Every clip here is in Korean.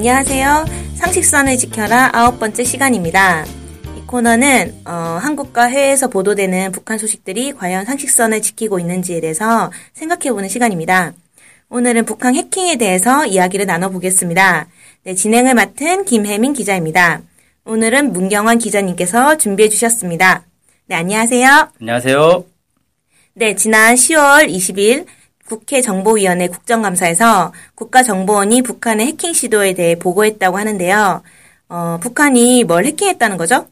안녕하세요. 상식선을 지켜라 아홉 번째 시간입니다. 이 코너는 어, 한국과 해외에서 보도되는 북한 소식들이 과연 상식선을 지키고 있는지에 대해서 생각해보는 시간입니다. 오늘은 북한 해킹에 대해서 이야기를 나눠보겠습니다. 네, 진행을 맡은 김혜민 기자입니다. 오늘은 문경원 기자님께서 준비해 주셨습니다. 네, 안녕하세요. 안녕하세요. 네, 지난 10월 20일 국회 정보위원회 국정감사에서 국가정보원이 북한의 해킹 시도에 대해 보고했다고 하는데요. 어, 북한이 뭘 해킹했다는 거죠?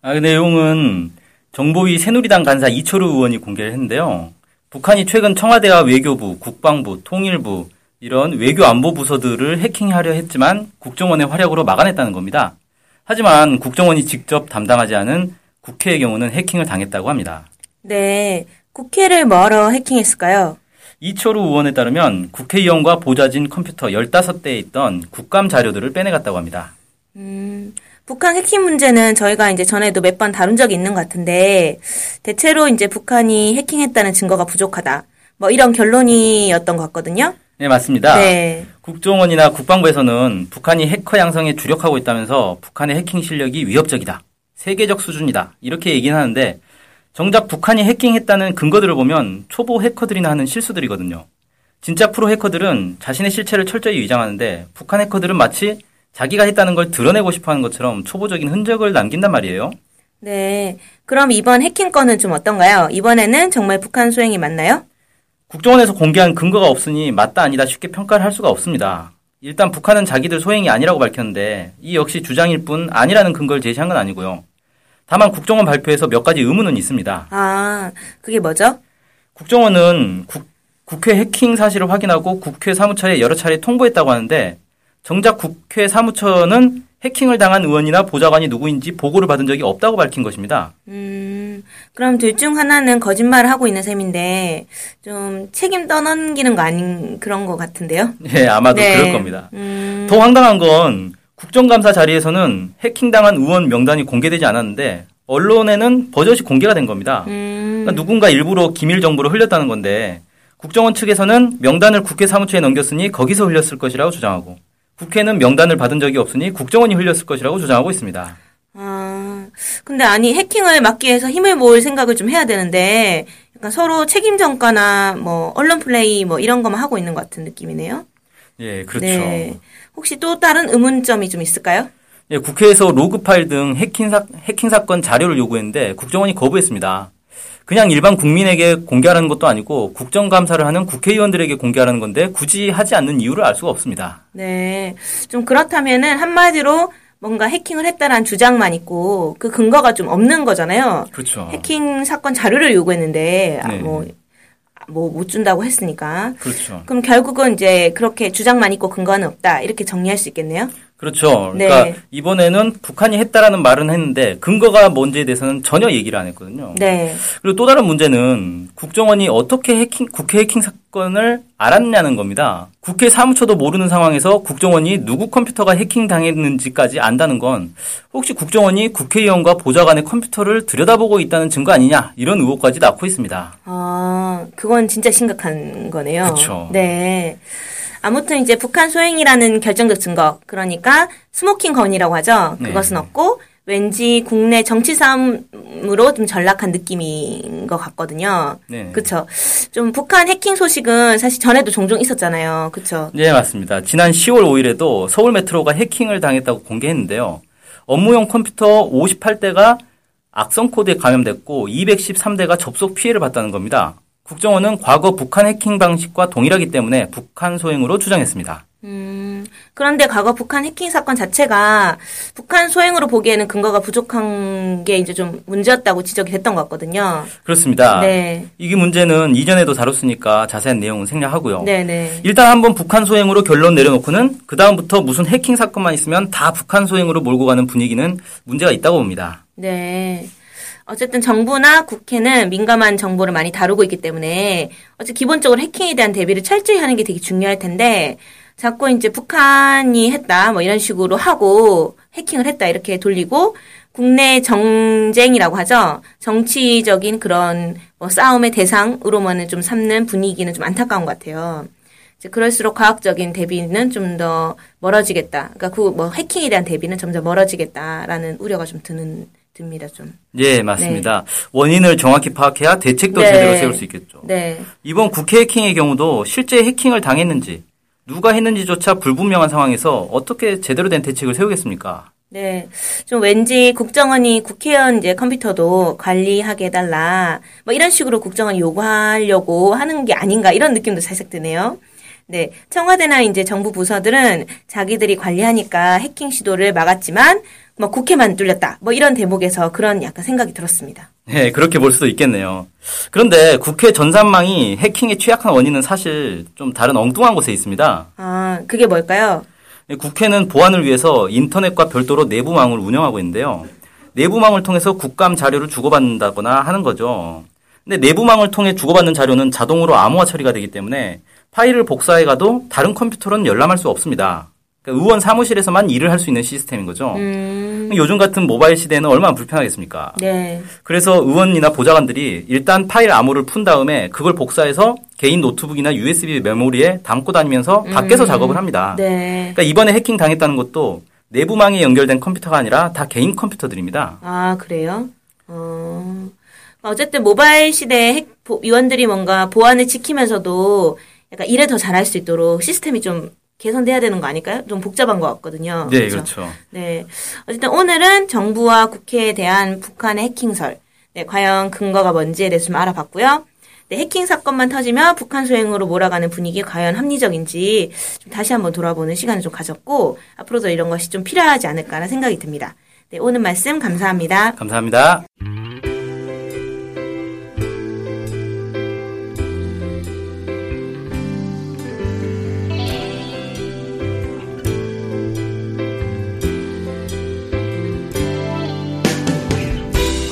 아, 그 내용은 정보위 새누리당 간사 이철우 의원이 공개를 했는데요. 북한이 최근 청와대와 외교부, 국방부, 통일부 이런 외교 안보 부서들을 해킹하려 했지만 국정원의 활약으로 막아냈다는 겁니다. 하지만 국정원이 직접 담당하지 않은 국회의 경우는 해킹을 당했다고 합니다. 네, 국회를 뭐하러 해킹했을까요? 이철우 의원에 따르면 국회의원과 보좌진 컴퓨터 15대에 있던 국감 자료들을 빼내갔다고 합니다. 음, 북한 해킹 문제는 저희가 이제 전에도 몇 번 다룬 적이 있는 것 같은데, 대체로 이제 북한이 해킹했다는 증거가 부족하다. 뭐 이런 결론이었던 것 같거든요. 네, 맞습니다. 네. 국정원이나 국방부에서는 북한이 해커 양성에 주력하고 있다면서 북한의 해킹 실력이 위협적이다. 세계적 수준이다. 이렇게 얘기는 하는데 정작 북한이 해킹했다는 근거들을 보면 초보 해커들이나 하는 실수들이거든요. 진짜 프로 해커들은 자신의 실체를 철저히 위장하는데 북한 해커들은 마치 자기가 했다는 걸 드러내고 싶어 하는 것처럼 초보적인 흔적을 남긴단 말이에요. 네. 그럼 이번 해킹 건은 좀 어떤가요? 이번에는 정말 북한 소행이 맞나요? 국정원에서 공개한 근거가 없으니 맞다 아니다 쉽게 평가를 할 수가 없습니다. 일단 북한은 자기들 소행이 아니라고 밝혔는데 이 역시 주장일 뿐 아니라는 근거를 제시한 건 아니고요. 다만 국정원 발표에서 몇 가지 의문은 있습니다. 아, 그게 뭐죠? 국정원은 국, 국회 해킹 사실을 확인하고 국회 사무처에 여러 차례 통보했다고 하는데 정작 국회 사무처는 해킹을 당한 의원이나 보좌관이 누구인지 보고를 받은 적이 없다고 밝힌 것입니다. 음, 그럼 둘 중 하나는 거짓말을 하고 있는 셈인데, 좀 책임 떠넘기는 거 아닌 그런 것 같은데요? 예, 아마도 네. 그럴 겁니다. 음, 더 황당한 건 국정감사 자리에서는 해킹당한 의원 명단이 공개되지 않았는데 언론에는 버젓이 공개가 된 겁니다. 음, 그러니까 누군가 일부러 기밀 정보를 흘렸다는 건데 국정원 측에서는 명단을 국회 사무처에 넘겼으니 거기서 흘렸을 것이라고 주장하고 국회는 명단을 받은 적이 없으니 국정원이 흘렸을 것이라고 주장하고 있습니다. 아, 근데 아니, 해킹을 막기 위해서 힘을 모을 생각을 좀 해야 되는데, 약간 서로 책임 전가나 뭐, 언론 플레이 뭐 이런 것만 하고 있는 것 같은 느낌이네요. 예, 그렇죠. 네. 혹시 또 다른 의문점이 좀 있을까요? 예, 국회에서 로그 파일 등 해킹, 사, 해킹 사건 자료를 요구했는데 국정원이 거부했습니다. 그냥 일반 국민에게 공개하라는 것도 아니고 국정감사를 하는 국회의원들에게 공개하라는 건데 굳이 하지 않는 이유를 알 수가 없습니다. 네. 좀 그렇다면은 한마디로 뭔가 해킹을 했다라는 주장만 있고 그 근거가 좀 없는 거잖아요. 그렇죠. 해킹 사건 자료를 요구했는데 아, 네. 뭐, 뭐 못 준다고 했으니까. 그렇죠. 그럼 결국은 이제 그렇게 주장만 있고 근거는 없다. 이렇게 정리할 수 있겠네요. 그렇죠. 네. 그러니까 이번에는 북한이 했다라는 말은 했는데 근거가 뭔지에 대해서는 전혀 얘기를 안 했거든요. 네. 그리고 또 다른 문제는 국정원이 어떻게 해킹, 국회 해킹 사건을 알았냐는 겁니다. 국회 사무처도 모르는 상황에서 국정원이 누구 컴퓨터가 해킹 당했는지까지 안다는 건 혹시 국정원이 국회의원과 보좌관의 컴퓨터를 들여다보고 있다는 증거 아니냐 이런 의혹까지 낳고 있습니다. 아, 그건 진짜 심각한 거네요. 그쵸. 네. 아무튼 이제 북한 소행이라는 결정적 증거, 그러니까 smoking gun이라고 하죠. 네. 그것은 없고 왠지 국내 정치 싸움으로 좀 전락한 느낌인 것 같거든요. 네. 그쵸. 좀 북한 해킹 소식은 사실 전에도 종종 있었잖아요. 그쵸. 네, 맞습니다. 지난 10월 5일에도 서울 메트로가 해킹을 당했다고 공개했는데요. 업무용 컴퓨터 58대가 악성 코드에 감염됐고 213대가 접속 피해를 봤다는 겁니다. 국정원은 과거 북한 해킹 방식과 동일하기 때문에 북한 소행으로 주장했습니다. 음, 그런데 과거 북한 해킹 사건 자체가 북한 소행으로 보기에는 근거가 부족한 게 이제 좀 문제였다고 지적이 됐던 것 같거든요. 그렇습니다. 네. 이게 문제는 이전에도 다뤘으니까 자세한 내용은 생략하고요. 네네. 일단 한번 북한 소행으로 결론 내려놓고는 그 다음부터 무슨 해킹 사건만 있으면 다 북한 소행으로 몰고 가는 분위기는 문제가 있다고 봅니다. 네. 어쨌든 정부나 국회는 민감한 정보를 많이 다루고 있기 때문에 어째 기본적으로 해킹에 대한 대비를 철저히 하는 게 되게 중요할 텐데 자꾸 이제 북한이 했다 뭐 이런 식으로 하고 해킹을 했다 이렇게 돌리고 국내 정쟁이라고 하죠. 정치적인 그런 뭐 싸움의 대상으로만은 좀 삼는 분위기는 좀 안타까운 것 같아요. 이제 그럴수록 과학적인 대비는 좀 더 멀어지겠다. 그러니까 그 뭐 해킹에 대한 대비는 점점 멀어지겠다라는 우려가 좀 드는 듭니다 좀. 예, 맞습니다. 원인을 정확히 파악해야 대책도 네. 제대로 세울 수 있겠죠. 네. 이번 국회 해킹의 경우도 실제 해킹을 당했는지 누가 했는지조차 불분명한 상황에서 어떻게 제대로 된 대책을 세우겠습니까? 네. 좀 왠지 국정원이 국회의원 이제 컴퓨터도 관리하게 해달라. 뭐 이런 식으로 국정원이 요구하려고 하는 게 아닌가 이런 느낌도 살짝 드네요. 네. 청와대나 이제 정부 부서들은 자기들이 관리하니까 해킹 시도를 막았지만 뭐 국회만 뚫렸다. 뭐 이런 대목에서 그런 약간 생각이 들었습니다. 네, 그렇게 볼 수도 있겠네요. 그런데 국회 전산망이 해킹에 취약한 원인은 사실 좀 다른 엉뚱한 곳에 있습니다. 아, 그게 뭘까요? 네, 국회는 보안을 위해서 인터넷과 별도로 내부망을 운영하고 있는데요. 내부망을 통해서 국감 자료를 주고받는다거나 하는 거죠. 근데 내부망을 통해 주고받는 자료는 자동으로 암호화 처리가 되기 때문에 파일을 복사해 가도 다른 컴퓨터로는 열람할 수 없습니다. 그러니까 의원 사무실에서만 일을 할 수 있는 시스템인 거죠. 음, 요즘 같은 모바일 시대에는 얼마나 불편하겠습니까? 네. 그래서 의원이나 보좌관들이 일단 파일 암호를 푼 다음에 그걸 복사해서 개인 노트북이나 USB 메모리에 담고 다니면서 밖에서 작업을 합니다. 네. 그러니까 이번에 해킹 당했다는 것도 내부망에 연결된 컴퓨터가 아니라 다 개인 컴퓨터들입니다. 아, 그래요? 어, 어쨌든 모바일 시대에 위원들이 뭔가 보안을 지키면서도 약간 일을 더 잘할 수 있도록 시스템이 좀 개선돼야 되는 거 아닐까요? 좀 복잡한 것 같거든요. 네, 그렇죠? 그렇죠. 네. 어쨌든 오늘은 정부와 국회에 대한 북한의 해킹설, 네, 과연 근거가 뭔지에 대해서 좀 알아봤고요. 네, 해킹 사건만 터지면 북한 소행으로 몰아가는 분위기 과연 합리적인지 좀 다시 한번 돌아보는 시간을 좀 가졌고 앞으로도 이런 것이 좀 필요하지 않을까라는 생각이 듭니다. 네, 오늘 말씀 감사합니다. 감사합니다.